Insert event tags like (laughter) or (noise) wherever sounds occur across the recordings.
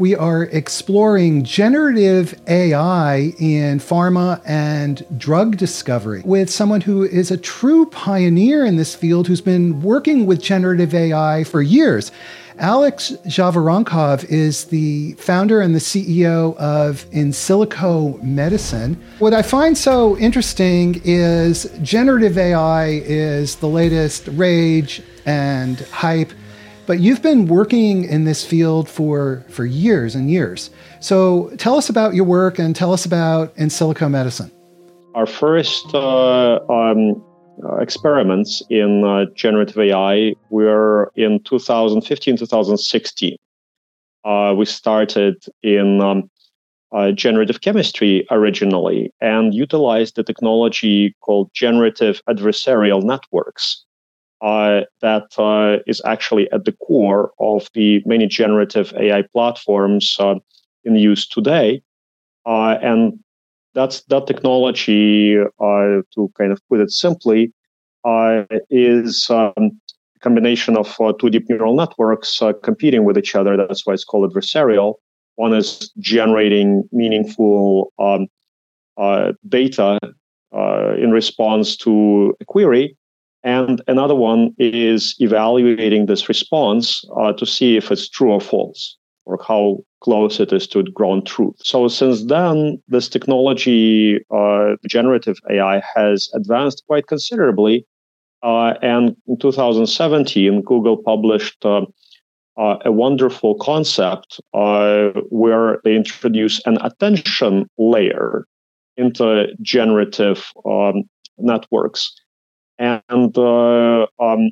We are exploring generative AI in pharma and drug discovery with someone who is a true pioneer in this field who's been working with generative AI for years. Alex Zhavoronkov is the founder and the CEO of Insilico Medicine. What I find so interesting is generative AI is the latest rage and hype, but you've been working in this field for, for years and years. So tell us about your work and tell us about Insilico Medicine. Our first uh, um, uh, experiments in uh, generative AI were in 2015, 2016. Uh, we started in um, uh, generative chemistry originally and utilized the technology called generative adversarial networks. Uh, that uh, is actually at the core of the many generative AI platforms in use today. and that's that technology, uh, to kind of put it simply, uh, is um, a combination of uh, two deep neural networks uh, competing with each other. That's why it's called adversarial. One is generating meaningful um, uh, data uh, in response to a query, and another one is evaluating this response to see if it's true or false or how close it is to ground truth. So since then, this technology, uh, generative AI, has advanced quite considerably. Uh, and in 2017, Google published uh, uh, a wonderful concept uh, where they introduce an attention layer into generative um, networks. And uh, um,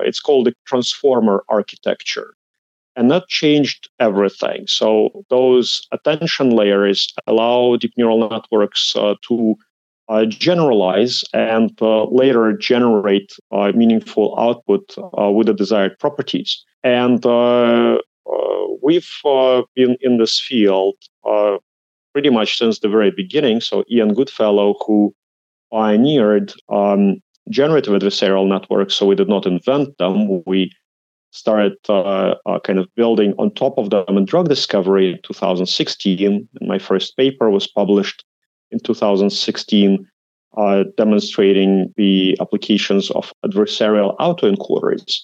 it's called the transformer architecture and that changed everything. So those attention layers allow deep neural networks uh, to uh, generalize and uh, later generate uh, meaningful output uh, with the desired properties. And uh, we've been in this field pretty much since the very beginning. So Ian Goodfellow, who pioneered um, generative adversarial networks, so we did not invent them. We started uh, uh, kind of building on top of them in drug discovery in 2016. And my first paper was published in 2016, uh, demonstrating the applications of adversarial autoencoders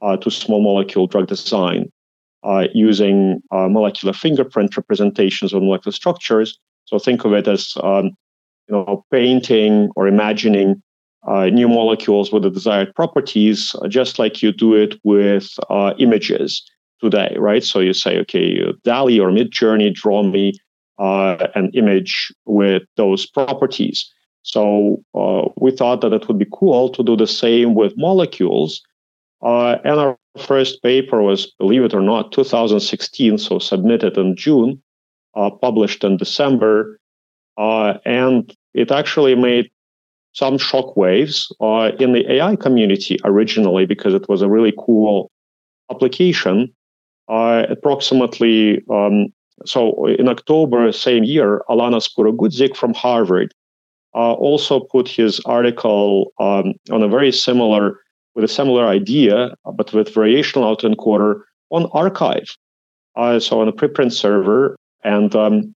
uh, to small molecule drug design uh, using uh, molecular fingerprint representations of molecular structures. So think of it as um, you know painting or imagining new molecules with the desired properties, uh, just like you do it with uh, images today, right? So you say, okay, DALL-E or Midjourney, draw me uh, an image with those properties. So uh, we thought that it would be cool to do the same with molecules. Uh, and our first paper was, believe it or not, 2016, so submitted in June, published in December. and it actually made some shockwaves uh, in the AI community originally because it was a really cool application. Uh, approximately, um, so in October same year, Alán Aspuru-Guzik from Harvard uh, also put his article um, on a very similar, with a similar idea, but with variational autoencoder on arXiv. Uh, so on a preprint server, and um,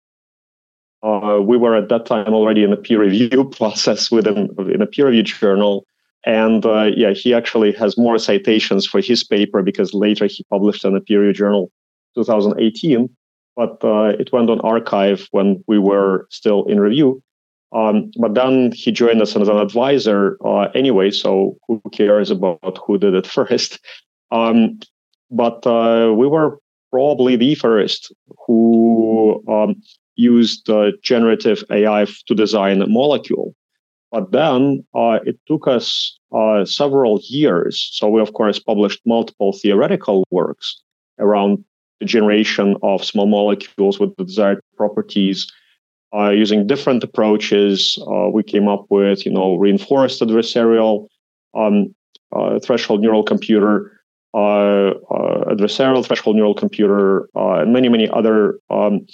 uh, we were at that time already in a peer review (laughs) process within in a peer review journal. And uh, yeah, he actually has more citations for his paper because later he published in a peer review journal 2018. But uh, it went on arXiv when we were still in review. Um, but then he joined us as an advisor uh, anyway, so who cares about who did it (laughs) first? Um, but uh, we were probably the first who um, used uh, generative AI to design a molecule. But then uh, it took us uh, several years. So we, of course, published multiple theoretical works around the generation of small molecules with the desired properties. Uh, using different approaches, uh, we came up with, you know, reinforced adversarial um, uh, threshold neural computer, adversarial threshold neural computer, and many, many other um,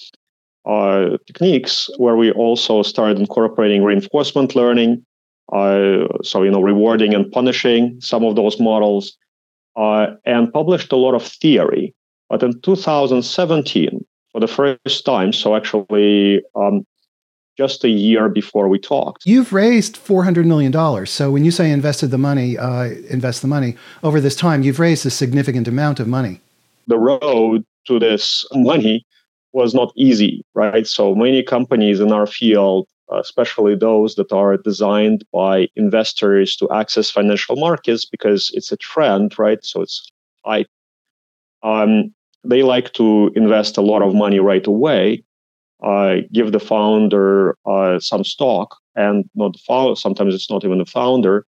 uh, techniques where we also started incorporating reinforcement learning. Uh, so, you know, rewarding and punishing some of those models, uh, and published a lot of theory. But in 2017, for the first time. So actually, um, just a year before we talked. You've raised $400 million. So when you say invested the money, uh, invest the money, over this time, you've raised a significant amount of money. The road to this money was not easy, right? So many companies in our field, especially those that are designed by investors to access financial markets because it's a trend, right? So it's hype. Um, they like to invest a lot of money right away uh, give the founder uh, some stock and not the founder, sometimes it's not even the founder.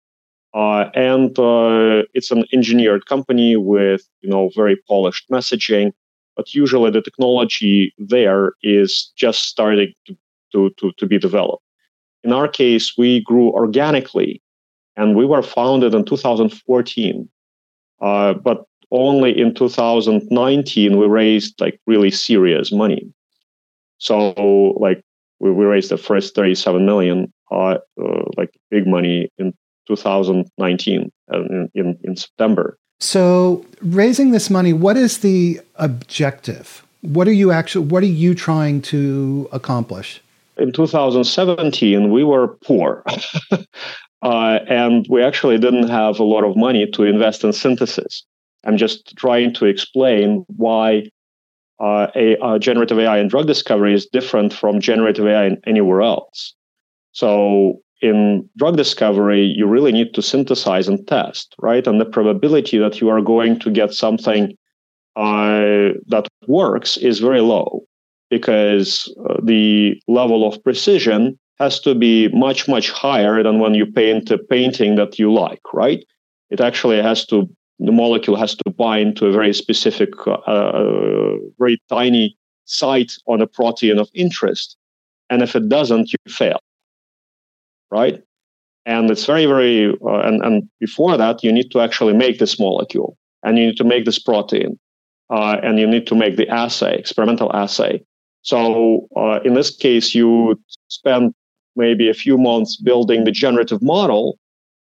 Uh, and uh, it's an engineered company with you know very polished messaging, but usually the technology there is just starting to, to, to, to be developed. In our case, we grew organically, and we were founded in 2014. Uh, but only in 2019 we raised like really serious money. So like we, we raised the first 37 million, uh, uh, like big money in 2019 uh, in, in, in September. So raising this money, what is the objective? What are you actually, what are you trying to accomplish? In 2017, we were poor. (laughs) Uh, and we actually didn't have a lot of money to invest in synthesis. I'm just trying to explain why uh, a, uh, generative AI in drug discovery is different from generative AI anywhere else. So in drug discovery, you really need to synthesize and test, right? And the probability that you are going to get something uh, that works is very low because uh, the level of precision has to be much, much higher than when you paint a painting that you like, right? It actually has to the molecule has to bind to a very specific, uh, uh, very tiny site on a protein of interest. And if it doesn't, you fail. Right? And it's very, very, uh, and, and before that, you need to actually make this molecule and you need to make this protein uh, and you need to make the assay, experimental assay. So uh, in this case, you spend maybe a few months building the generative model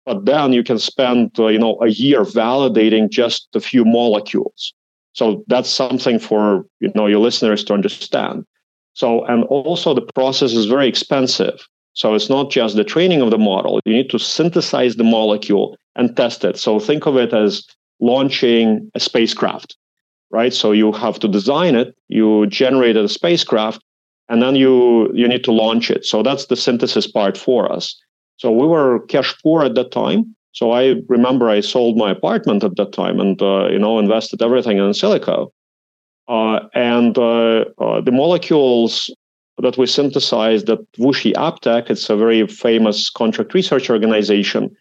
but then you can spend uh, you know a year validating just a few molecules so that's something for you know your listeners to understand so and also the process is very expensive so it's not just the training of the model. You need to synthesize the molecule and test it. So think of it as launching a spacecraft right? So you have to design it you generate a spacecraft and then you you need to launch it. So that's the synthesis part for us. So we were cash poor at that time. So I remember I sold my apartment at that time and uh, you know invested everything in silico. Uh, and uh, uh the molecules that we synthesized that WuXi AppTec, it's a very famous contract research organization.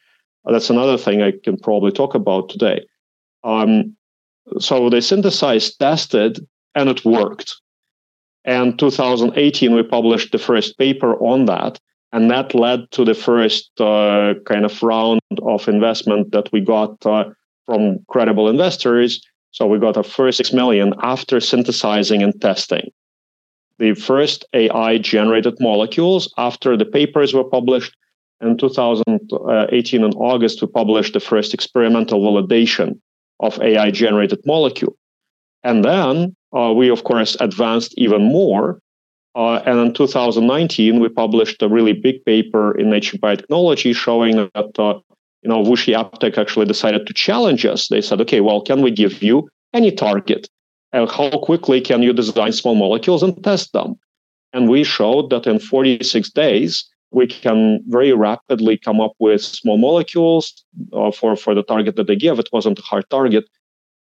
That's another thing I can probably talk about today. Um, so they synthesized, tested, and it worked. And 2018, we published the first paper on that. And that led to the first uh, kind of round of investment that we got uh, from credible investors. So we got a first six million after synthesizing and testing. The first AI generated molecules after the papers were published. In 2018, in August, we published the first experimental validation of AI generated molecule. And then uh, we, of course, advanced even more uh, and in 2019, we published a really big paper in Nature Biotechnology showing that uh, you know WuXi AppTec actually decided to challenge us. They said, okay, well, can we give you any target? And how quickly can you design small molecules and test them? And we showed that in 46 days, we can very rapidly come up with small molecules uh, for, for the target that they give. It wasn't a hard target.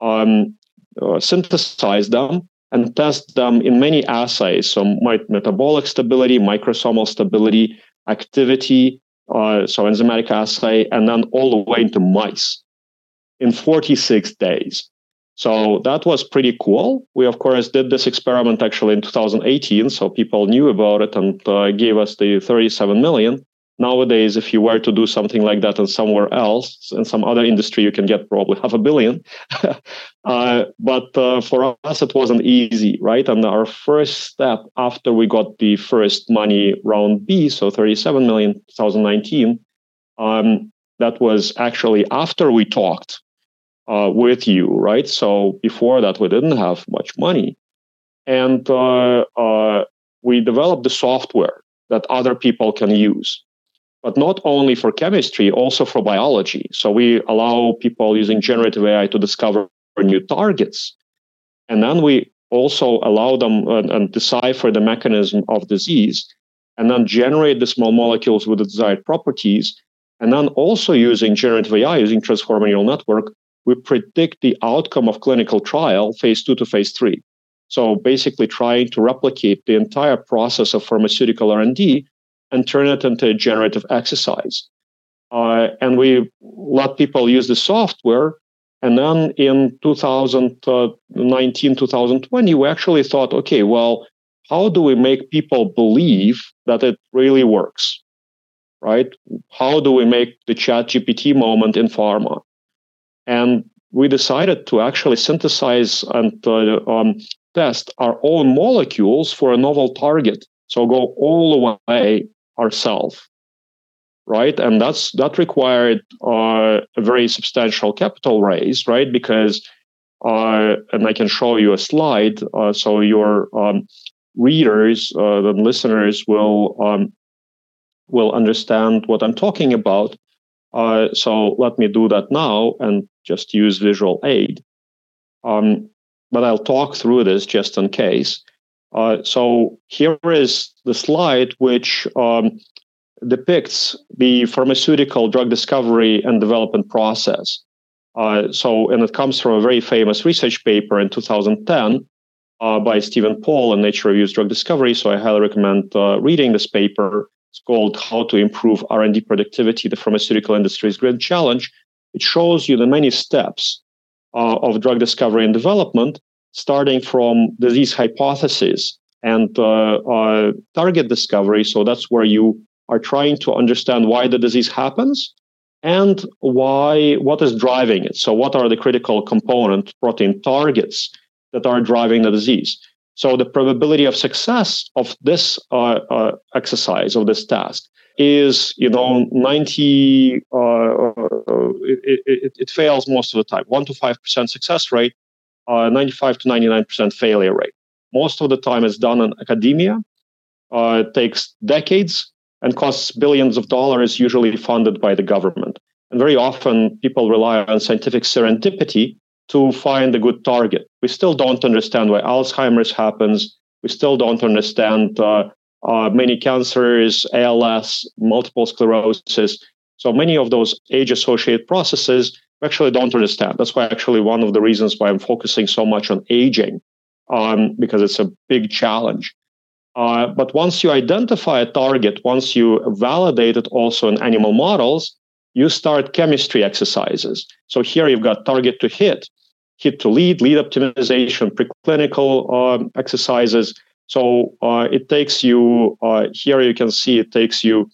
Um, uh, synthesize them and test them in many assays. So metabolic stability, microsomal stability, activity, uh, so enzymatic assay, and then all the way into mice in 46 days. So that was pretty cool. We, of course, did this experiment actually in 2018. So people knew about it and uh, gave us the 37 million. Nowadays, if you were to do something like that in somewhere else, in some other industry, you can get probably half a billion. (laughs) uh, but uh, for us, it wasn't easy, right? And our first step after we got the first money round B, so 37 million 2019, um, that was actually after we talked uh, with you, right? So before that, we didn't have much money. and uh, uh, we developed the software that other people can use but not only for chemistry also for biology so we allow people using generative ai to discover new targets and then we also allow them uh, and decipher the mechanism of disease and then generate the small molecules with the desired properties and then also using generative ai using transformer neural network we predict the outcome of clinical trial phase two to phase three. So basically trying to replicate the entire process of pharmaceutical r&d and turn it into a generative exercise. Uh, and we let people use the software and then in 2019 2020 we actually thought okay well how do we make people believe that it really works right? How do we make the chat gpt moment in pharma and we decided to actually synthesize and uh, um, test our own molecules for a novel target. So go all the way ourselves, right? And that's that required uh, a very substantial capital raise, right? Because uh, and I can show you a slide uh, so your um, readers, uh, the listeners will um, will understand what I'm talking about. Uh, so let me do that now and just use visual aid. Um, but I'll talk through this just in case. Uh, so here is the slide which um, depicts the pharmaceutical drug discovery and development process. Uh, so, and it comes from a very famous research paper in 2010 uh, by Steven Paul in Nature Reviews Drug Discovery. So, I highly recommend uh, reading this paper. It's called "How to Improve R&D Productivity: The Pharmaceutical Industry's Great Challenge." It shows you the many steps uh, of drug discovery and development, starting from disease hypothesis and uh, uh, target discovery. So that's where you are trying to understand why the disease happens and why what is driving it. So what are the critical component protein targets that are driving the disease? So the probability of success of this uh, uh, exercise of this task is you know 90 uh, uh, it, it, it, fails most of the time. 1 to 5% success rate uh, 95 to 99% failure rate. Most of the time it's done in academia uh, it takes decades and costs billions of dollars usually funded by the government. And very often people rely on scientific serendipity to find a good target we still don't understand why alzheimer's happens we still don't understand uh, uh, many cancers, ALS, multiple sclerosis. So many of those age associated processes we actually don't understand. That's why actually one of the reasons why I'm focusing so much on aging, um, because it's a big challenge. Uh, but once you identify a target, once you validate it also in animal models, you start chemistry exercises. So here you've got target to hit, hit to lead, lead optimization, preclinical um, exercises, so uh, it takes you, uh, here you can see it takes you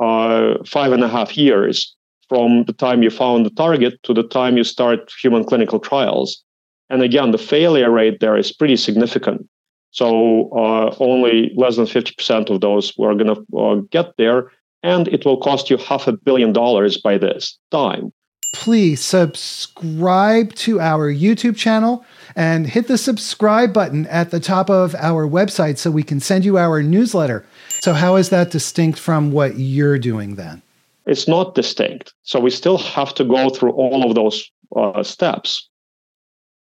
uh, five and a half years from the time you found the target to the time you start human clinical trials. And again, the failure rate there is pretty significant. So uh, only less than 50% of those are going to uh, get there. And it will cost you half a billion dollars by this time. Please subscribe to our YouTube channel and hit the subscribe button at the top of our website so we can send you our newsletter. So, how is that distinct from what you're doing then? It's not distinct. So, we still have to go through all of those uh, steps.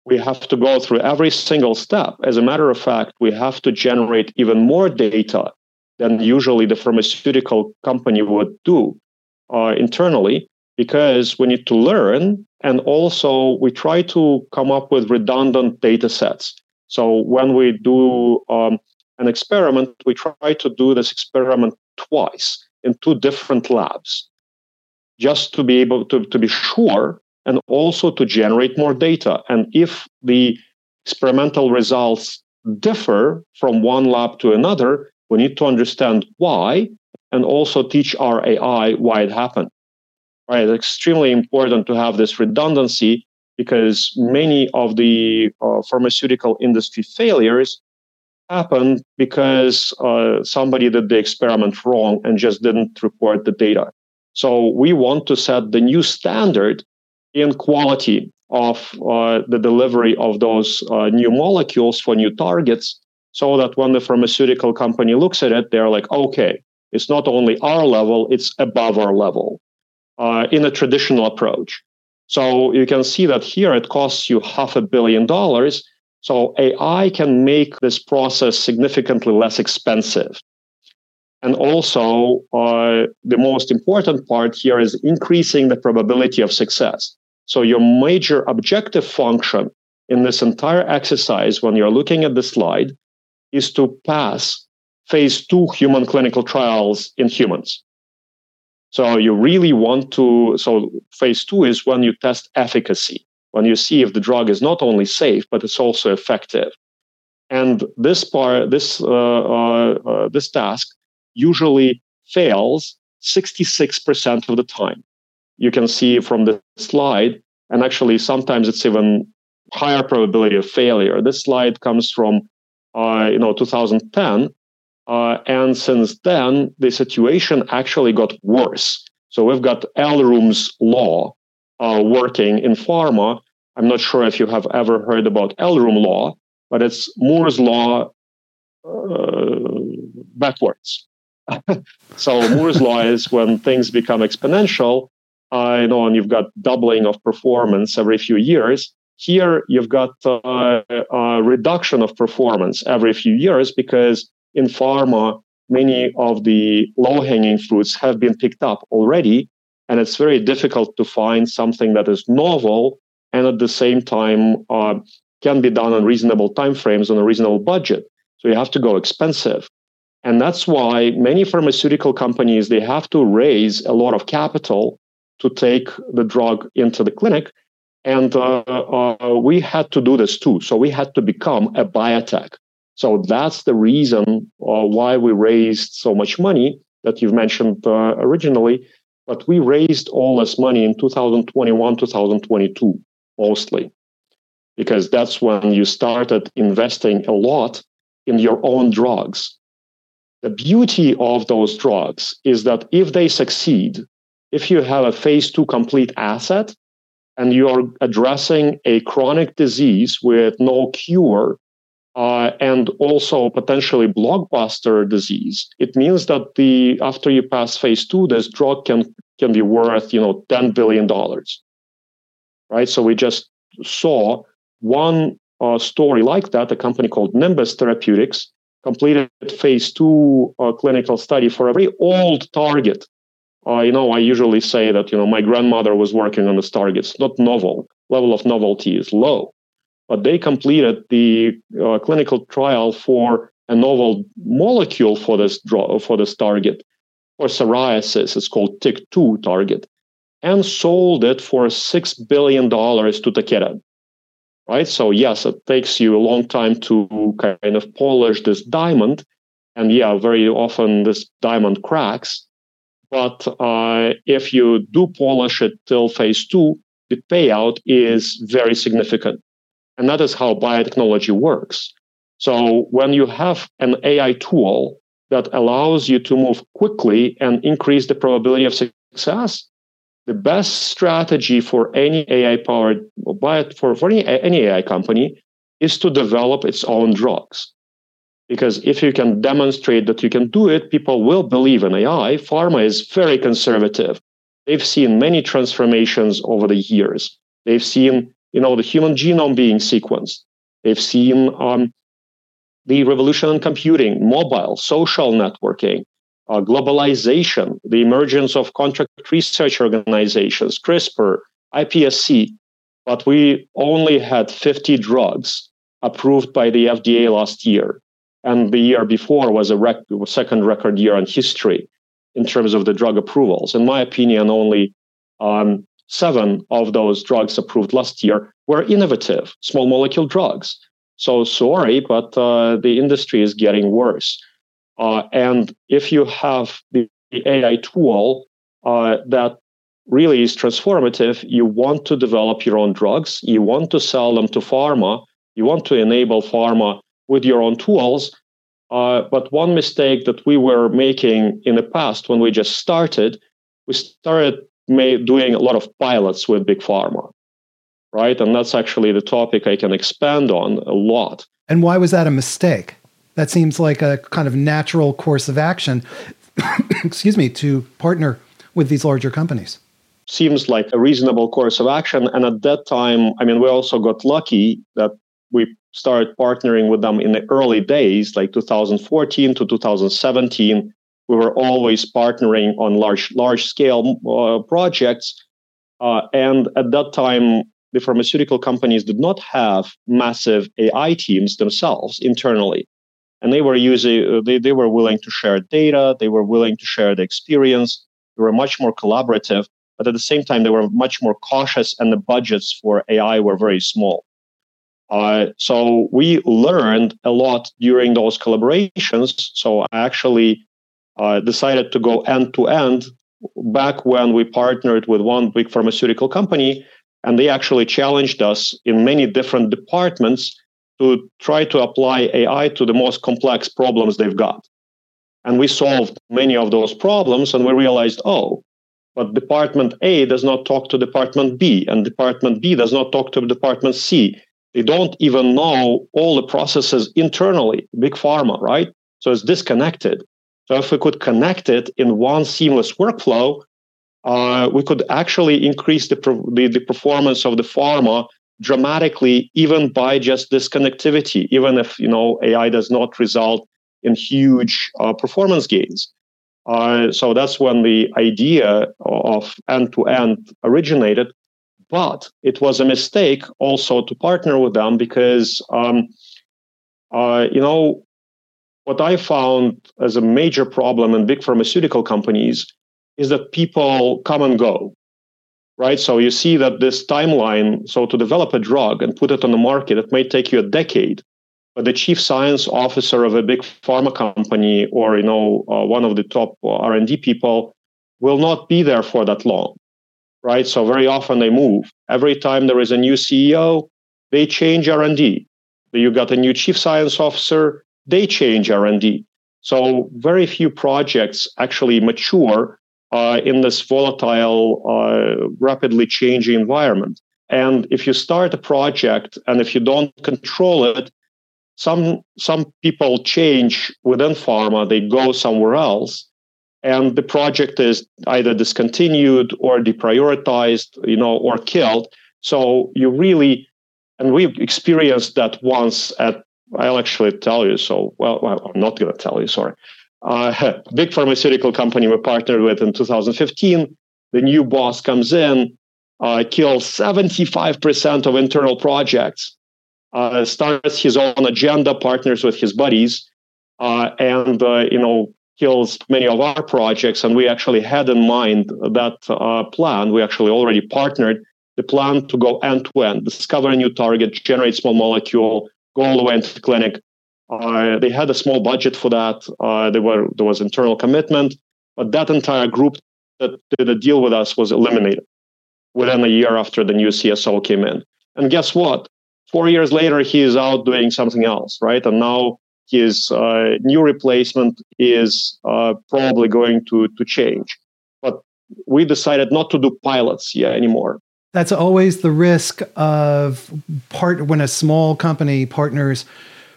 We have to go through every single step. As a matter of fact, we have to generate even more data than usually the pharmaceutical company would do uh, internally because we need to learn and also we try to come up with redundant data sets. So when we do um, an experiment, we try to do this experiment twice in two different labs just to be able to, to be sure and also to generate more data. And if the experimental results differ from one lab to another, we need to understand why and also teach our AI why it happened right? It's extremely important to have this redundancy because many of the uh, pharmaceutical industry failures happen because uh, somebody did the experiment wrong and just didn't report the data. So we want to set the new standard in quality of uh, the delivery of those uh, new molecules for new targets so that when the pharmaceutical company looks at it, they're like, okay, it's not only our level, it's above our level uh, in a traditional approach. So you can see that here it costs you half a billion dollars. So AI can make this process significantly less expensive. And also, uh, the most important part here is increasing the probability of success. So your major objective function in this entire exercise, when you're looking at the slide, is to pass phase two human clinical trials in humans. So you really want to, so phase two is when you test efficacy, when you see if the drug is not only safe, but it's also effective. And this part, this, uh, uh, uh, this task usually fails 66% of the time. You can see from the slide, and actually sometimes it's even higher probability of failure. This slide comes from uh, you know 2010, uh, and since then the situation actually got worse. So we've got Eroom's law uh, working in pharma. I'm not sure if you have ever heard about Eroom law, but it's Moore's law uh, backwards. (laughs) so Moore's law is when things become exponential, uh, you know, and you've got doubling of performance every few years. Here you've got uh, a reduction of performance every few years because in pharma, many of the low-hanging fruits have been picked up already, and it's very difficult to find something that is novel and at the same time uh, can be done on reasonable timeframes on a reasonable budget. So you have to go expensive. And that's why many pharmaceutical companies, they have to raise a lot of capital to take the drug into the clinic. And uh, uh, we had to do this too. So we had to become a biotech. So that's the reason uh, why we raised so much money that you've mentioned uh, originally. But we raised all this money in 2021, 2022, mostly, because that's when you started investing a lot in your own drugs the beauty of those drugs is that if they succeed, if you have a phase two complete asset and you're addressing a chronic disease with no cure uh, and also potentially blockbuster disease, it means that the after you pass phase two, this drug can can be worth you know ten billion dollars, right? So we just saw one uh, story like that, a company called Nimbus Therapeutics completed phase two uh, clinical study for a very old target. Uh, you know, I usually say that, you know, my grandmother was working on this target. It's not novel. Level of novelty is low. But they completed the uh, clinical trial for a novel molecule for this draw, for this target. For psoriasis, it's called TYK2 target, and sold it for $6 billion to Takeda right? So yes, it takes you a long time to kind of polish this diamond, and yeah, very often this diamond cracks. But uh, if you do polish it till phase two, the payout is very significant, and that is how biotechnology works. So when you have an AI tool that allows you to move quickly and increase the probability of success, the best strategy for any AI powered for, for any, any AI company is to develop its own drugs. Because if you can demonstrate that you can do it, people will believe in AI. Pharma is very conservative. They've seen many transformations over the years. They've seen, you know, the human genome being sequenced. They've seen um, the revolution in computing, mobile, social networking uh, globalization, the emergence of contract research organizations, CRISPR, iPSC, but we only had 50 drugs approved by the FDA last year. And the year before was a rec- second record year in history in terms of the drug approvals. In my opinion, only um, seven of those drugs approved last year were innovative, small molecule drugs. So sorry, but uh, the industry is getting worse. Uh, and if you have the, AI tool uh, that really is transformative, you want to develop your own drugs, you want to sell them to pharma, you want to enable pharma with your own tools. Uh, but one mistake that we were making in the past when we just started, we started doing a lot of pilots with big pharma. right? And that's actually the topic I can expand on a lot. And why was that a mistake? That seems like a kind of natural course of action, (coughs) excuse me, to partner with these larger companies. Seems like a reasonable course of action. And at that time, I mean, we also got lucky that we started partnering with them in the early days, like 2014 to 2017. We were always partnering on large, large scale uh, projects. Uh, and at that time, the pharmaceutical companies did not have massive AI teams themselves internally. And they were using, uh, they, they were willing to share data, they were willing to share the experience, they were much more collaborative, but at the same time, they were much more cautious, and the budgets for AI were very small. Uh, so we learned a lot during those collaborations. So I actually uh, decided to go end to end back when we partnered with one big pharmaceutical company and they actually challenged us in many different departments to try to apply AI to the most complex problems they've got. And we solved many of those problems and we realized, oh, but department A does not talk to department B, and department B does not talk to department C. They don't even know all the processes internally, big pharma, right? So it's disconnected. So if we could connect it in one seamless workflow, uh, we could actually increase the, the, the performance of the pharma dramatically, even by just this connectivity, even if you know AI does not result in huge uh, performance gains. Uh, so that's when the idea of end to end originated. But it was a mistake also to partner with them because, um, uh, you know, what I found as a major problem in big pharmaceutical companies is that people come and go, right? So you see that this timeline, so to develop a drug and put it on the market, it may take you a decade. But the chief science officer of a big pharma company or, you know, uh, one of the top R&D people will not be there for that long, right? So very often they move. Every time there is a new CEO, they change R&D. You got a new chief science officer, they change R&D. So very few projects actually mature uh, in this volatile, uh, rapidly changing environment. And if you start a project and if you don't control it, some some people change within pharma, they go somewhere else, and the project is either discontinued or deprioritized, you know, or killed. So you really, and we've experienced that once at. I'll actually tell you. So well, I'm not going to tell you. Sorry uh, (laughs) big pharmaceutical company we partnered with in 2015. The new boss comes in, uh, kills 75% of internal projects, uh, starts his own agenda, partners with his buddies, uh, and uh, you know kills many of our projects. And we actually had in mind that uh, plan. We actually already partnered the plan to go end to end, discover a new target, generate small molecule, all the way into the clinic, uh, they had a small budget for that. Uh, there were there was internal commitment, but that entire group that did a deal with us was eliminated within a year after the new CSO came in. And guess what? Four years later, he is out doing something else, right? And now his uh, new replacement is uh, probably going to to change. But we decided not to do pilots yet anymore. That's always the risk of part when a small company partners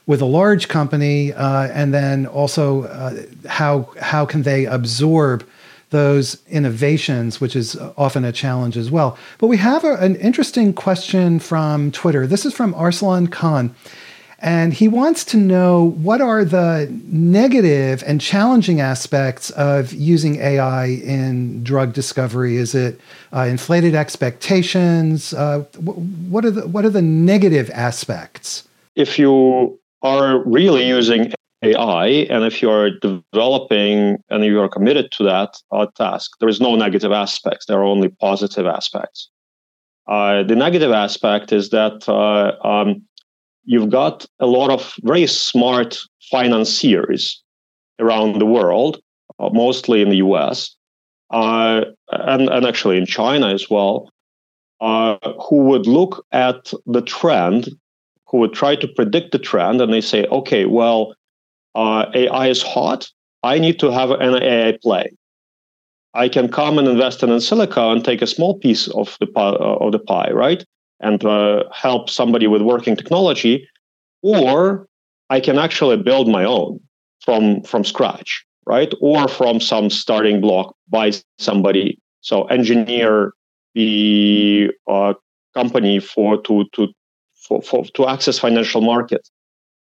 with a large company, uh, and then also uh, how how can they absorb those innovations, which is often a challenge as well. But we have a, an interesting question from Twitter. This is from Arsalan Khan. And he wants to know what are the negative and challenging aspects of using AI in drug discovery? Is it uh, inflated expectations? Uh, what are the what are the negative aspects? If you are really using AI, and if you are developing and you are committed to that uh, task, there is no negative aspects. There are only positive aspects. Uh, the negative aspect is that uh, um, you've got a lot of very smart financiers around the world, uh, mostly in the US, uh, and, and actually in China as well, uh, who would look at the trend who would try to predict the trend and they say, okay, well, uh, AI is hot. I need to have an AI play. I can come and invest in Insilico and take a small piece of the pie, uh, of the pie, right? And uh, help somebody with working technology, or I can actually build my own from from scratch, right? Or from some starting block by somebody. So engineer the uh, company for to to for, for to access financial markets.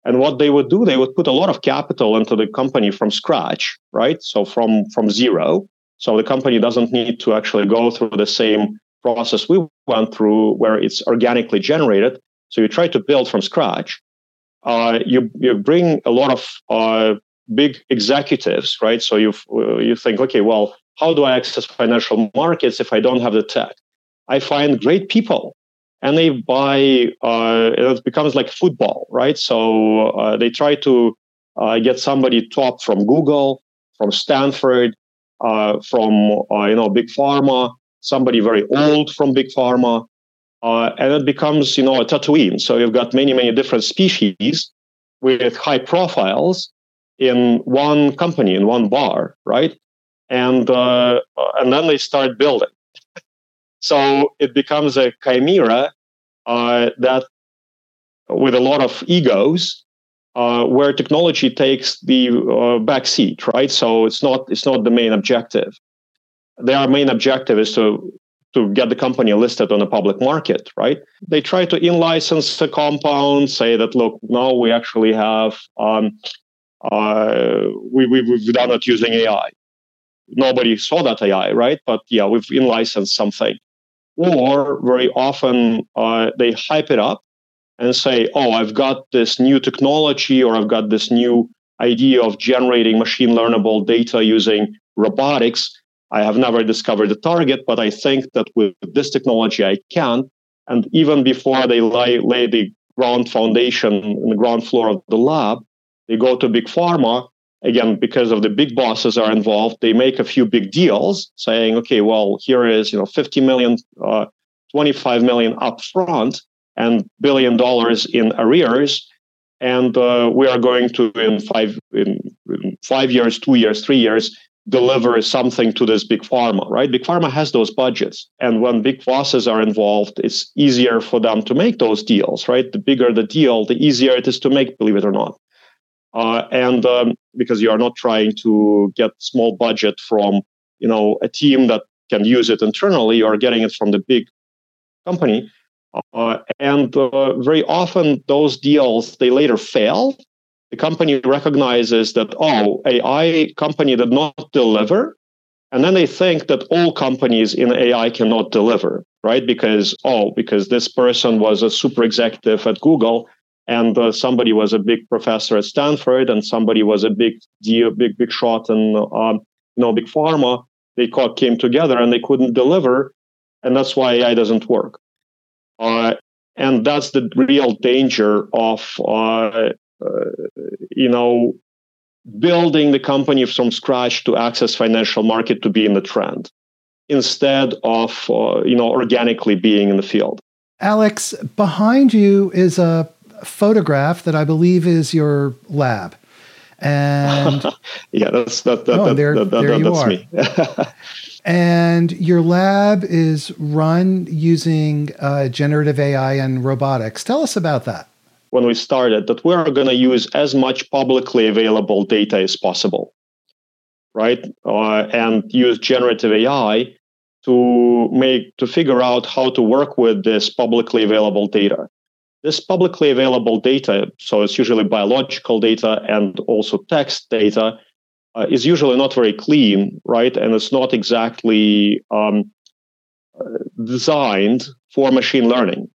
And what they would do, they would put a lot of capital into the company from scratch, right? So from from zero. So the company doesn't need to actually go through the same process we went through where it's organically generated. So you try to build from scratch. Uh, you you bring a lot of uh, big executives, right? So you you think, okay, well, how do I access financial markets if I don't have the tech? I find great people and they buy uh, it becomes like football right so uh, they try to uh, get somebody top from google from stanford uh, from uh, you know big pharma somebody very old from big pharma uh, and it becomes you know a tatooine so you've got many many different species with high profiles in one company in one bar right and and then they start building so it becomes a chimera uh, that, with a lot of egos, uh, where technology takes the uh, back seat, right? So it's not it's not the main objective. Their main objective is to to get the company listed on a public market, right? They try to in-license the compound, say that look, now we actually have um, uh, we, we we've done it using AI. Nobody saw that AI, right? But yeah, we've in-licensed something or very often uh, they hype it up and say, oh, I've got this new technology or I've got this new idea of generating machine learnable data using robotics. I have never discovered the target, but I think that with this technology I can. And even before they lay, lay the ground foundation in the ground floor of the lab, they go to big pharma again, because of the big bosses are involved, they make a few big deals saying, okay, well, here is, you know, 50 million, uh, 25 million upfront and billion dollars in arrears. And uh, we are going to, in five, in, in five years, two years, three years, deliver something to this big pharma, right? Big pharma has those budgets. And when big bosses are involved, it's easier for them to make those deals, right? The bigger the deal, the easier it is to make, believe it or not. Uh, and um, because you are not trying to get small budget from you know a team that can use it internally, you are getting it from the big company. Uh, and uh, very often those deals they later fail. The company recognizes that oh, AI company did not deliver, and then they think that all companies in AI cannot deliver, right? Because oh, because this person was a super executive at Google and uh, somebody was a big professor at Stanford, and somebody was a big deal, big big shot in um, you know big pharma. They came together and they couldn't deliver, and that's why AI doesn't work. Uh, and that's the real danger of uh you know building the company from scratch to access financial market to be in the trend instead of uh, you know organically being in the field. Alex, behind you is a photograph that I believe is your lab. And (laughs) yeah, that's that. that, oh, that, there, that, there you are. me. (laughs) and your lab is run using uh, generative AI and robotics. Tell us about that. When we started, that we're going to use as much publicly available data as possible, right? Uh, and use generative AI to make to figure out how to work with this publicly available data this publicly available data, so it's usually biological data and also text data, uh, is usually not very clean, right? And it's not exactly um, designed for machine learning.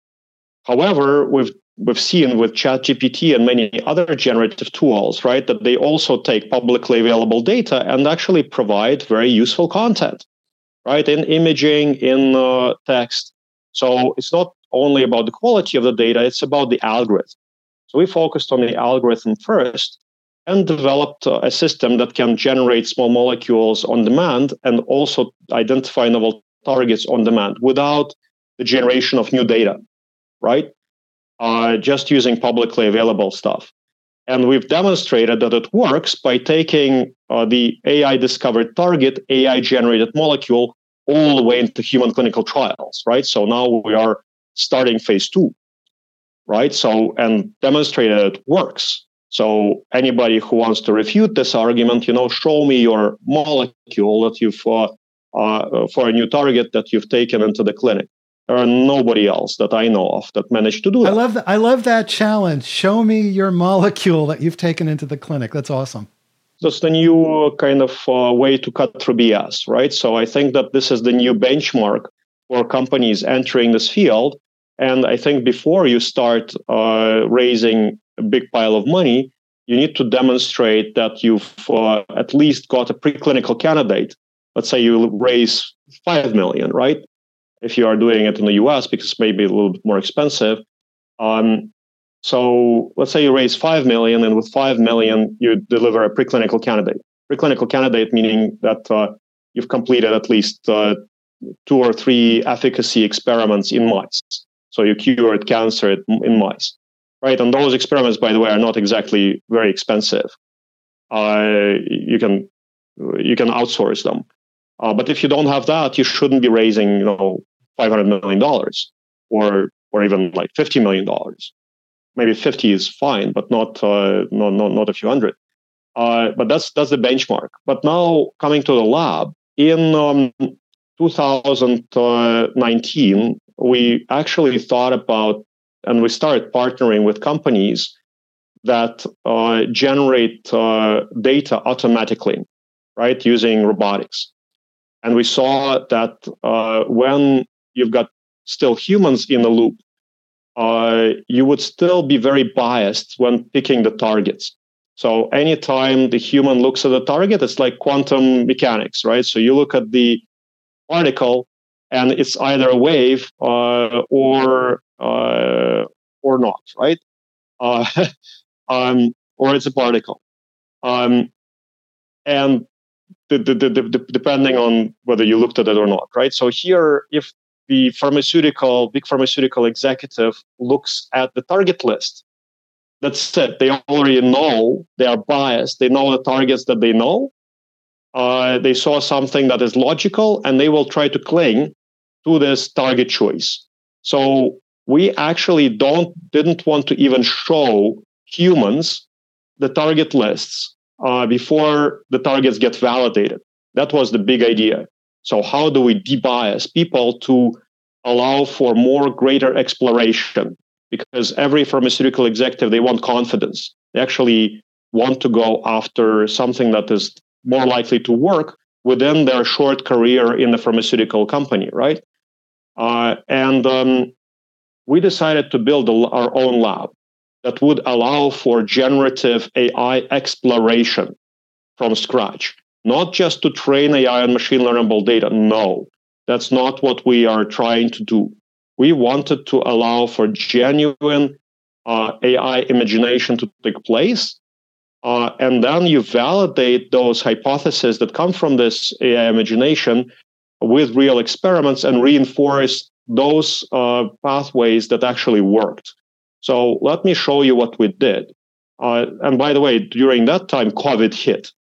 However, we've we've seen with ChatGPT and many other generative tools, right, that they also take publicly available data and actually provide very useful content, right, in imaging, in uh, text. So it's not only about the quality of the data, it's about the algorithm. So we focused on the algorithm first and developed a system that can generate small molecules on demand and also identify novel targets on demand without the generation of new data, right? Uh, just using publicly available stuff. And we've demonstrated that it works by taking uh, the AI discovered target, AI generated molecule, all the way into human clinical trials, right? So now we are starting phase two, right? So, and demonstrated it works. So anybody who wants to refute this argument, you know, show me your molecule that you've uh, uh, for a new target that you've taken into the clinic. There are nobody else that I know of that managed to do that. I love that. I love that challenge. Show me your molecule that you've taken into the clinic. That's awesome. That's the new kind of uh, way to cut through BS, right? So I think that this is the new benchmark for companies entering this field. And I think before you start uh, raising a big pile of money, you need to demonstrate that you've uh, at least got a preclinical candidate. Let's say you raise five million, right? If you are doing it in the US, because it's maybe a little bit more expensive. Um, so let's say you raise five million, and with five million, you deliver a preclinical candidate. Preclinical candidate meaning that uh, you've completed at least uh, two or three efficacy experiments in mice. So you cured cancer in mice right? And those experiments, by the way, are not exactly very expensive. Uh, you can you can outsource them, uh, but if you don't have that, you shouldn't be raising you know five hundred million dollars or or even like fifty million dollars. Maybe fifty is fine, but not uh, not, not not a few hundred. Uh, but that's that's the benchmark. But now coming to the lab in um, 2019, we actually thought about and we started partnering with companies that uh, generate uh, data automatically, right, using robotics. And we saw that uh, when you've got still humans in the loop, uh, you would still be very biased when picking the targets. So anytime the human looks at the target, it's like quantum mechanics, right? So you look at the particle and it's either a wave uh, or uh, or not, right? Uh, (laughs) um, or it's a particle. Um, and the, the, the, depending on whether you looked at it or not, right? So here, if the pharmaceutical, big pharmaceutical executive looks at the target list, that's it. They already know they are biased. They know the targets that they know. Uh, they saw something that is logical, and they will try to cling to this target choice. So we actually don't didn't want to even show humans the target lists uh, before the targets get validated. That was the big idea. So how do we debias people to allow for more greater exploration? Because every pharmaceutical executive they want confidence. They actually want to go after something that is more likely to work within their short career in the pharmaceutical company, right? Uh, and um, we decided to build our own lab that would allow for generative AI exploration from scratch, not just to train AI on machine learnable data. No, that's not what we are trying to do. We wanted to allow for genuine uh, AI imagination to take place. Uh, and then you validate those hypotheses that come from this AI imagination with real experiments and reinforce those uh, pathways that actually worked. So let me show you what we did. Uh, and by the way, during that time, COVID hit.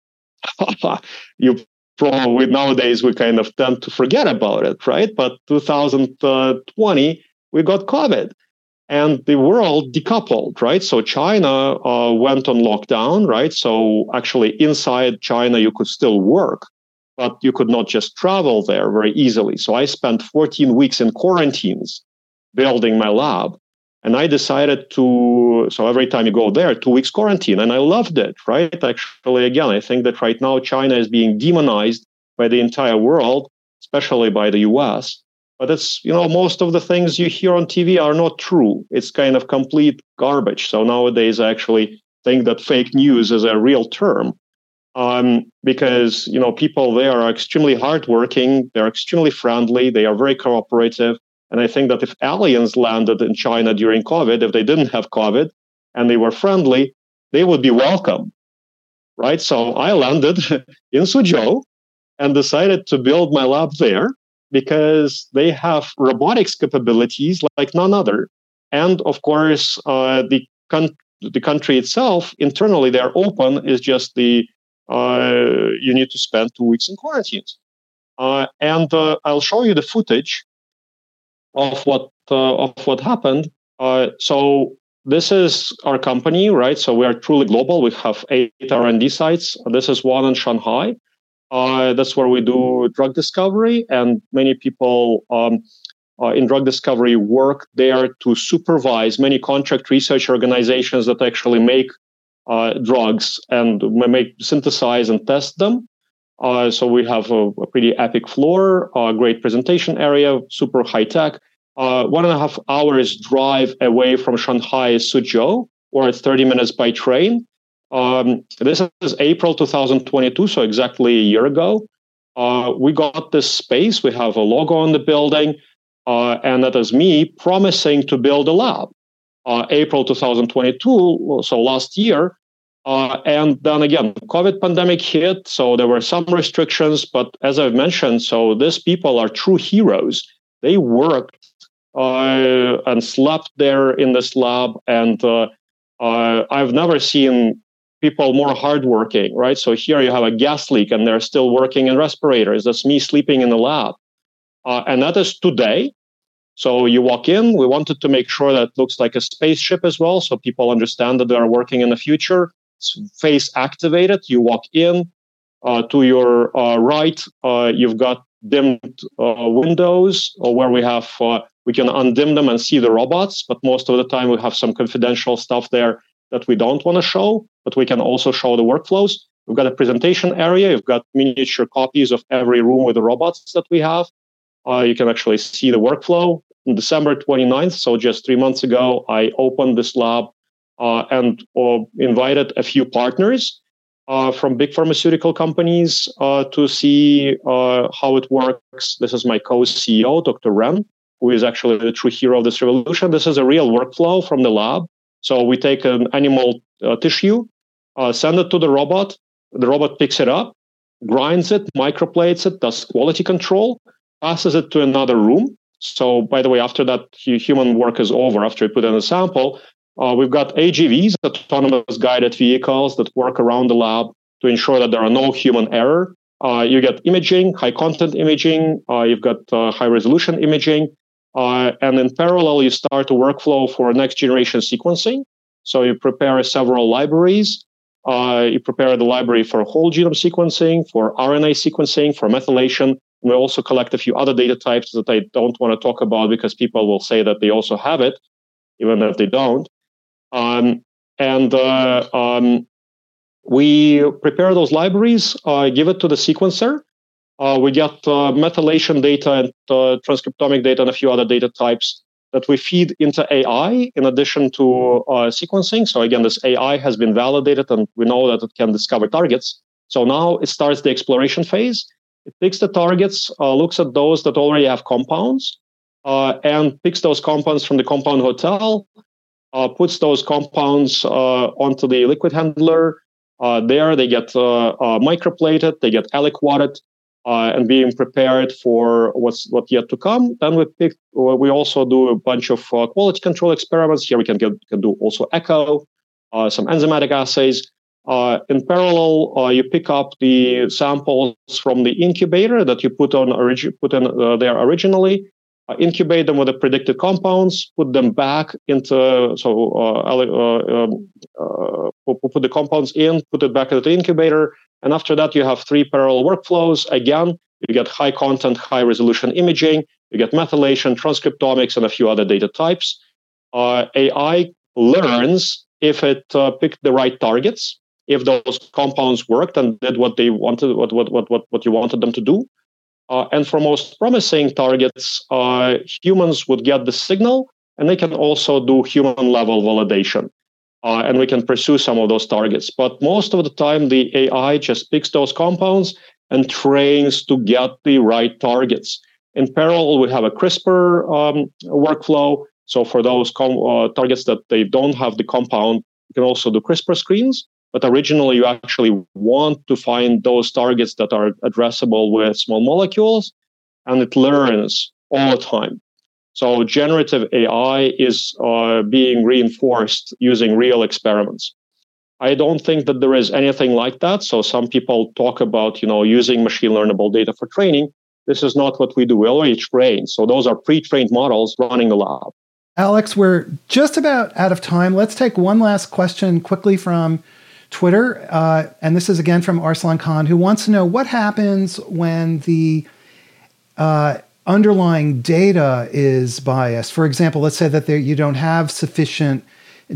(laughs) you probably nowadays we kind of tend to forget about it, right? But 2020, we got COVID and the world decoupled, right? So China uh, went on lockdown, right? So actually inside China, you could still work, but you could not just travel there very easily. So I spent 14 weeks in quarantines building my lab. And I decided to, so every time you go there, two weeks quarantine. And I loved it, right? Actually, again, I think that right now China is being demonized by the entire world, especially by the US. But it's, you know, most of the things you hear on TV are not true. It's kind of complete garbage. So nowadays, I actually think that fake news is a real term um, because you know people there are extremely hardworking, they're extremely friendly, they are very cooperative, and I think that if aliens landed in China during COVID, if they didn't have COVID and they were friendly, they would be welcome, right? So I landed (laughs) in Suzhou and decided to build my lab there because they have robotics capabilities like none other, and of course uh, the con- the country itself internally they're open is just the uh, you need to spend two weeks in quarantine. Uh, and uh, I'll show you the footage of what uh, of what happened. Uh, so this is our company, right? So we are truly global. We have eight R&D sites. This is one in Shanghai. Uh, that's where we do drug discovery, and many people um, uh, in drug discovery work there to supervise many contract research organizations that actually make uh, drugs and make synthesize and test them. Uh, so we have a, a, pretty epic floor, a great presentation area, super high tech. Uh, one and a half hours drive away from Shanghai Suzhou, or it's 30 minutes by train. Um, this is April 2022, so exactly a year ago. Uh, we got this space. We have a logo on the building, uh, and that is me promising to build a lab. Uh, April 2022, so last year, uh, and then again, COVID pandemic hit, so there were some restrictions. But as I've mentioned, so these people are true heroes. They worked uh, and slept there in this lab, and uh, uh, I've never seen people more hardworking. Right. So here you have a gas leak, and they're still working in respirators. That's me sleeping in the lab, uh, and that is today. So you walk in. We wanted to make sure that looks like a spaceship as well, so people understand that they are working in the future face activated. You walk in uh, to your uh, right. Uh, you've got dimmed uh, windows where we have we can undim them and see the robots. But most of the time, we have some confidential stuff there that we don't want to show. But we can also show the workflows. We've got a presentation area. You've got miniature copies of every room with the robots that we have. Uh, you can actually see the workflow. On December 29th, so just three months ago, I opened this lab and uh, invited a few partners uh, from big pharmaceutical companies to see how it works. This is my co-CEO, Dr. Ren, who is actually the true hero of this revolution. This is a real workflow from the lab. So we take an animal tissue, send it to the robot. The robot picks it up, grinds it, microplates it, does quality control, passes it to another room. So, by the way, after that human work is over, after you put in a sample, uh, we've got AGVs, autonomous guided vehicles that work around the lab to ensure that there are no human error. Uh, you get imaging, high content imaging. Uh, you've got uh, high resolution imaging. Uh, and in parallel, you start a workflow for next generation sequencing. So you prepare several libraries. Uh, you prepare the library for whole genome sequencing, for RNA sequencing, for methylation. We also collect a few other data types that I don't want to talk about because people will say that they also have it, even if they don't. Um, and uh, um, we prepare those libraries, uh, give it to the sequencer. Uh, we get uh, methylation data and uh, transcriptomic data and a few other data types that we feed into AI in addition to uh, sequencing. So again, this AI has been validated and we know that it can discover targets. So now it starts the exploration phase. It picks the targets, looks at those that already have compounds, and picks those compounds from the compound hotel uh, puts those compounds uh, onto the liquid handler. Uh, there, they get uh, uh, microplated, they get aliquoted, uh, and being prepared for what's what yet to come. Then we pick. We also do a bunch of quality control experiments. Here we can get can do also echo, some enzymatic assays. in parallel, you pick up the samples from the incubator that you put on origi- put in there originally, uh, incubate them with the predicted compounds, put them back into so uh, uh, um, uh, put the compounds in, put it back into the incubator, and after that you have three parallel workflows. Again, you get high content, high resolution imaging, you get methylation, transcriptomics, and a few other data types. Uh, AI learns if it uh, picked the right targets, if those compounds worked and did what they wanted, what what what what, what you wanted them to do. Uh, and for most promising targets, uh, humans would get the signal and they can also do human level validation. Uh, and we can pursue some of those targets. But most of the time, the AI just picks those compounds and trains to get the right targets. In parallel, we have a CRISPR um, workflow. So for those com- uh, targets that they don't have the compound, you can also do CRISPR screens. But originally, you actually want to find those targets that are addressable with small molecules, and it learns all the time. So generative AI is uh, being reinforced using real experiments. I don't think that there is anything like that. So some people talk about, you know, using machine learnable data for training. This is not what we do. We already train. So those are pre-trained models running the lab. Alex, we're just about out of time. Let's take one last question quickly from Twitter. Uh, and this is again from Arslan Khan, who wants to know what happens when the uh, underlying data is biased. For example, let's say that there, you don't have sufficient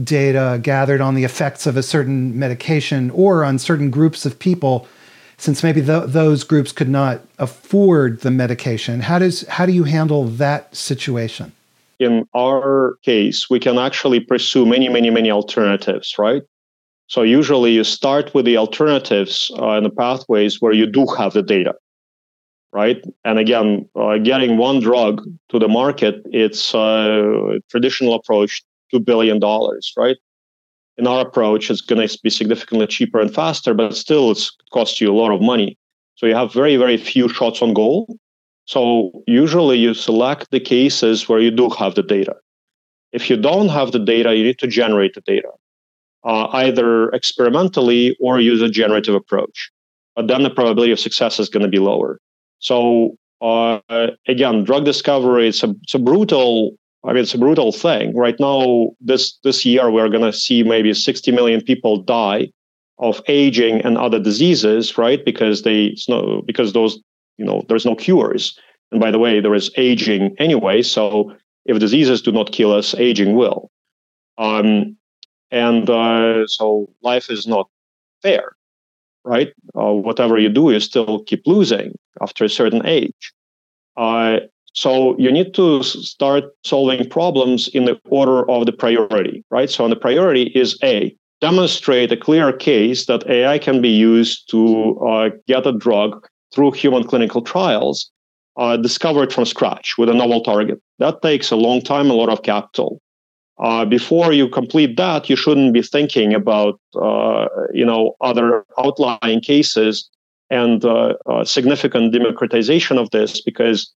data gathered on the effects of a certain medication or on certain groups of people since maybe th- those groups could not afford the medication how does how do you handle that situation in our case, we can actually pursue many, many, many alternatives, right? So usually you start with the alternatives uh, and the pathways where you do have the data, right? And again, uh, getting one drug to the market, it's a traditional approach, $2 billion, right? In our approach, it's going to be significantly cheaper and faster, but still it's costs you a lot of money. So you have very, very few shots on goal so usually you select the cases where you do have the data. If you don't have the data, you need to generate the data, uh, either experimentally or use a generative approach. But then the probability of success is going to be lower. So uh, again, drug discovery it's a it's a brutal. I mean, it's a brutal thing. Right now, this this year we're going to see maybe 60 million people die of aging and other diseases, right? Because they no, because those you know there's no cures and by the way there is aging anyway so if diseases do not kill us aging will um, and uh, so life is not fair right uh, whatever you do you still keep losing after a certain age uh, so you need to start solving problems in the order of the priority right so the priority is a demonstrate a clear case that ai can be used to uh, get a drug through human clinical trials uh, discovered from scratch with a novel target. That takes a long time, a lot of capital. Uh, before you complete that, you shouldn't be thinking about uh, you know other outlying cases and uh, uh, significant democratization of this because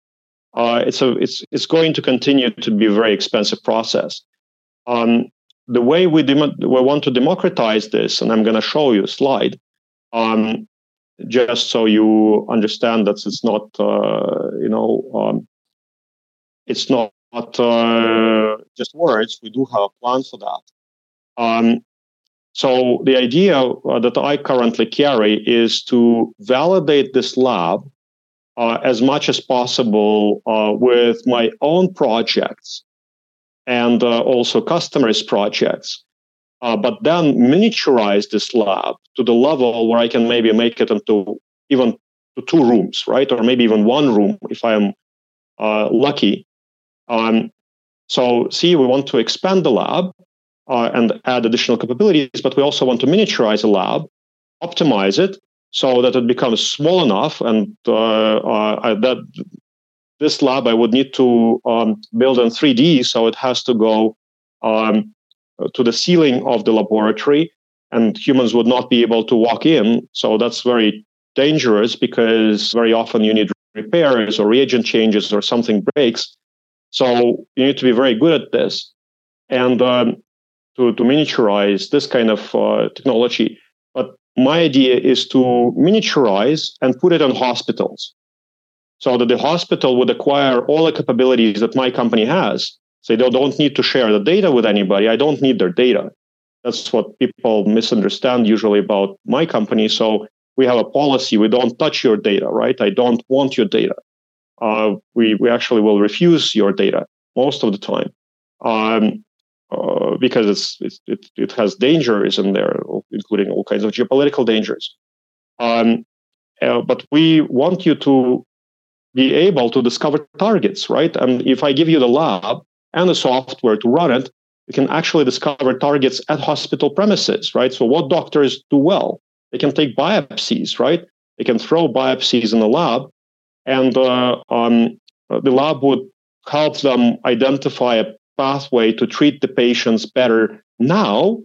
uh, it's a it's it's going to continue to be a very expensive process. Um, the way we, dem- we want to democratize this, and I'm going to show you a slide, um, just so you understand that it's not, uh, you know, um, it's not uh, just words. We do have a plan for that. Um, so the idea uh, that I currently carry is to validate this lab uh, as much as possible uh, with my own projects and uh, also customers' projects uh, but then miniaturize this lab to the level where I can maybe make it into even to two rooms, right? Or maybe even one room if I am uh, lucky. Um, so, see, we want to expand the lab uh, and add additional capabilities, but we also want to miniaturize the lab, optimize it so that it becomes small enough and uh, uh, that this lab I would need to um, build in 3D, so it has to go um, to the ceiling of the laboratory and humans would not be able to walk in. So that's very dangerous because very often you need repairs or reagent changes or something breaks. So you need to be very good at this and um, to, to miniaturize this kind of uh, technology. But my idea is to miniaturize and put it on hospitals so that the hospital would acquire all the capabilities that my company has so they don't need to share the data with anybody. I don't need their data. That's what people misunderstand usually about my company. So we have a policy. We don't touch your data, right? I don't want your data. Uh, we, we actually will refuse your data most of the time um, uh, because it's, it's, it, it has dangers in there, including all kinds of geopolitical dangers. Um, uh, but we want you to be able to discover targets, right? And if I give you the lab, and the software to run it, you can actually discover targets at hospital premises, right? So what doctors do well, they can take biopsies, right? They can throw biopsies in the lab, and uh, um, the lab would help them identify a pathway to treat the patients better now,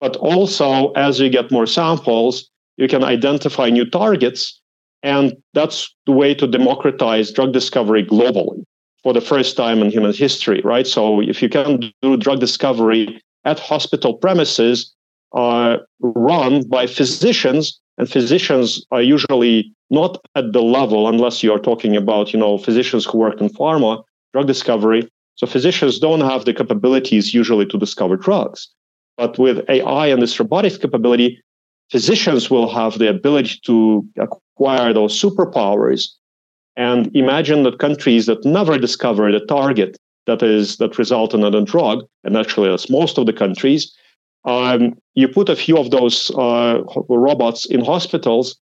but also as you get more samples, you can identify new targets, and that's the way to democratize drug discovery globally for the first time in human history, right? So if you can do drug discovery at hospital premises uh, run by physicians And physicians are usually not at the level, unless you are talking about, you know, physicians who work in pharma, drug discovery. So physicians don't have the capabilities usually to discover drugs. But with AI and this robotics capability, physicians will have the ability to acquire those superpowers. And imagine that countries that never discovered a target that is that result in a drug, and actually that's most of the countries, um, you put a few of those uh, robots in hospitals,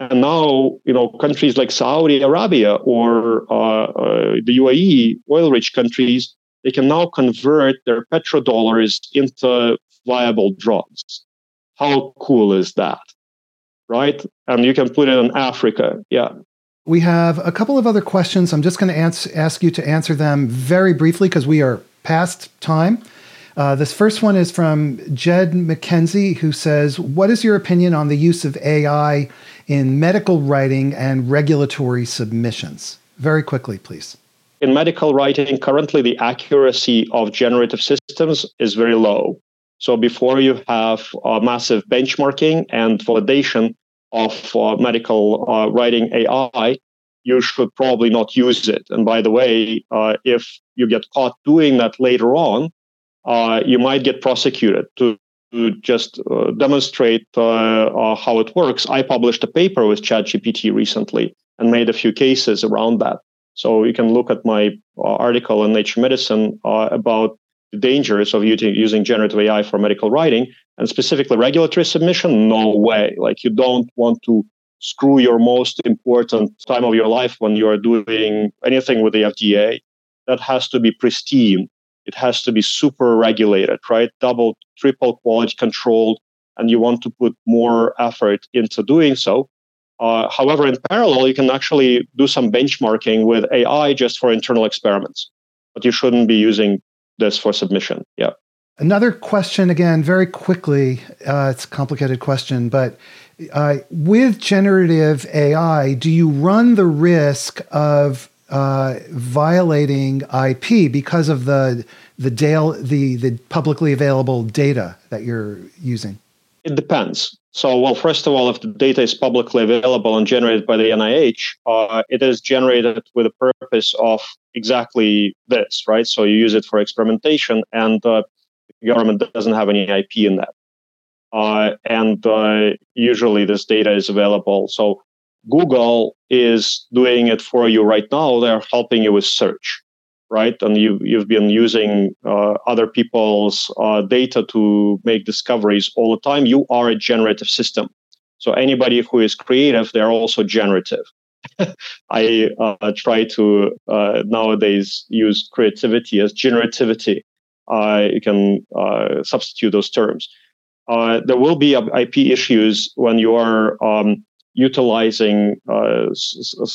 and now you know countries like Saudi Arabia or uh, uh, the UAE, oil-rich countries, they can now convert their petrodollars into viable drugs. How cool is that? Right? And you can put it in Africa. Yeah. We have a couple of other questions. I'm just going to ans- ask you to answer them very briefly because we are past time. Uh, this first one is from Jed McKenzie, who says, What is your opinion on the use of AI in medical writing and regulatory submissions? Very quickly, please. In medical writing, currently the accuracy of generative systems is very low. So before you have massive benchmarking and validation of uh, medical uh, writing AI, you should probably not use it. And by the way, uh, if you get caught doing that later on, uh, you might get prosecuted to, to just uh, demonstrate how it works. I published a paper with ChatGPT recently and made a few cases around that. So you can look at my article in Nature Medicine about the dangers of using generative AI for medical writing and specifically regulatory submission. No way. Like you don't want to screw your most important time of your life when you are doing anything with the FDA. That has to be pristine. It has to be super regulated, right? Double, triple quality controlled, and you want to put more effort into doing so. Uh, however, in parallel, you can actually do some benchmarking with AI just for internal experiments, but you shouldn't be using this for submission. Yeah. Another question, again, very quickly. Uh, it's a complicated question, but uh, with generative AI, do you run the risk of uh, violating IP because of the the, dale, the the publicly available data that you're using? It depends. So, well, first of all, if the data is publicly available and generated by the NIH, uh, it is generated with the purpose of exactly this, right? So you use it for experimentation, and uh, the government doesn't have any IP in that. Uh, and uh, usually this data is available. So Google is doing it for you right now. They're helping you with search, right? And you, you've been using uh, other people's uh, data to make discoveries all the time. You are a generative system. So anybody who is creative, they're also generative. (laughs) I uh, try to uh, nowadays use creativity as generativity. you can substitute those terms. Uh, there will be IP issues when you are um, utilizing uh,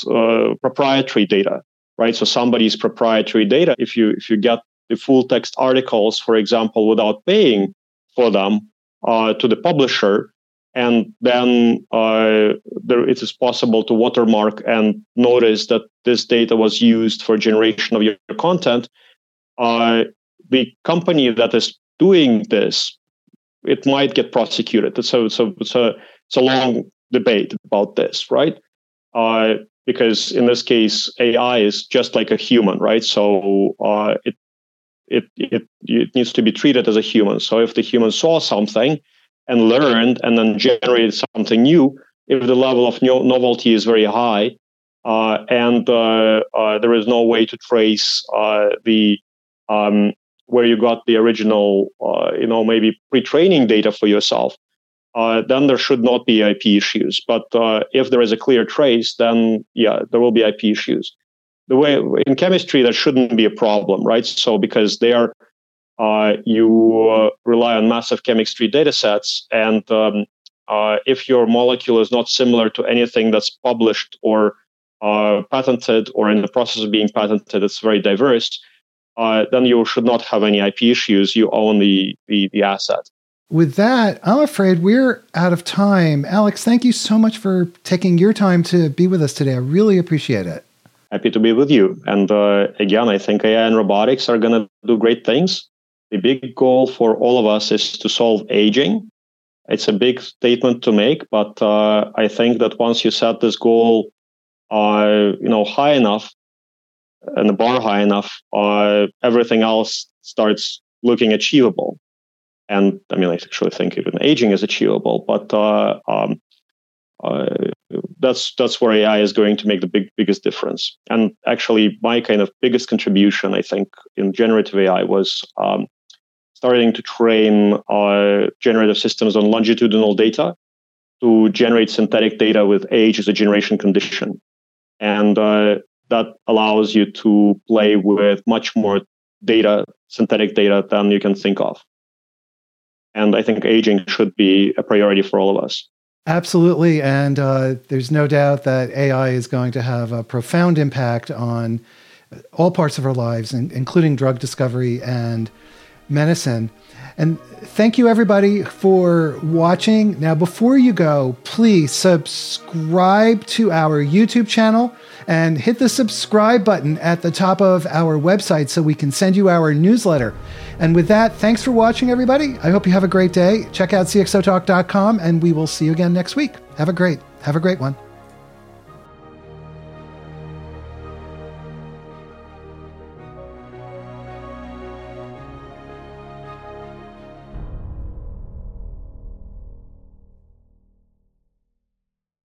uh, proprietary data, right? So somebody's proprietary data. If you if you get the full text articles, for example, without paying for them uh, to the publisher, and then uh, there, it is possible to watermark and notice that this data was used for generation of your content. the company that is doing this it might get prosecuted. So, so a it's a long debate about this, right? Uh, because in this case, AI is just like a human, right? So uh, it it it it needs to be treated as a human. So if the human saw something and learned and then generated something new, if the level of novelty is very high, uh, and uh, uh, there is no way to trace uh, the um, where you got the original, you know, maybe pre-training data for yourself, uh, then there should not be IP issues. But uh, if there is a clear trace, then yeah, there will be IP issues. The way in chemistry, that shouldn't be a problem, right? So because there, uh, you uh, rely on massive chemistry data sets, and um, uh, if your molecule is not similar to anything that's published or patented or in the process of being patented, it's very diverse uh, then you should not have any IP issues. You own the, the, the asset. With that, I'm afraid we're out of time. Alex, thank you so much for taking your time to be with us today. I really appreciate it. Happy to be with you. And uh, again, I think AI and robotics are going to do great things. The big goal for all of us is to solve aging It's a big statement to make, but uh, I think that once you set this goal, uh, you know, high enough and the bar high enough, uh, everything else starts looking achievable. And I mean, I actually think even aging is achievable, but uh, um, uh, that's that's where AI is going to make the big biggest difference. And actually, my kind of biggest contribution, I think, in generative AI was um, starting to train uh, generative systems on longitudinal data to generate synthetic data with age as a generation condition, and uh, that allows you to play with much more data, synthetic data, than you can think of. And I think aging should be a priority for all of us. Absolutely. And uh, there's no doubt that AI is going to have a profound impact on all parts of our lives, including drug discovery and medicine. And thank you, everybody, for watching. Now, before you go, please subscribe to our YouTube channel and hit the subscribe button at the top of our website so we can send you our newsletter. And with that, thanks for watching, everybody. I hope you have a great day. Check out cxotalk.com, and we will see you again next week. Have a great, have a great one.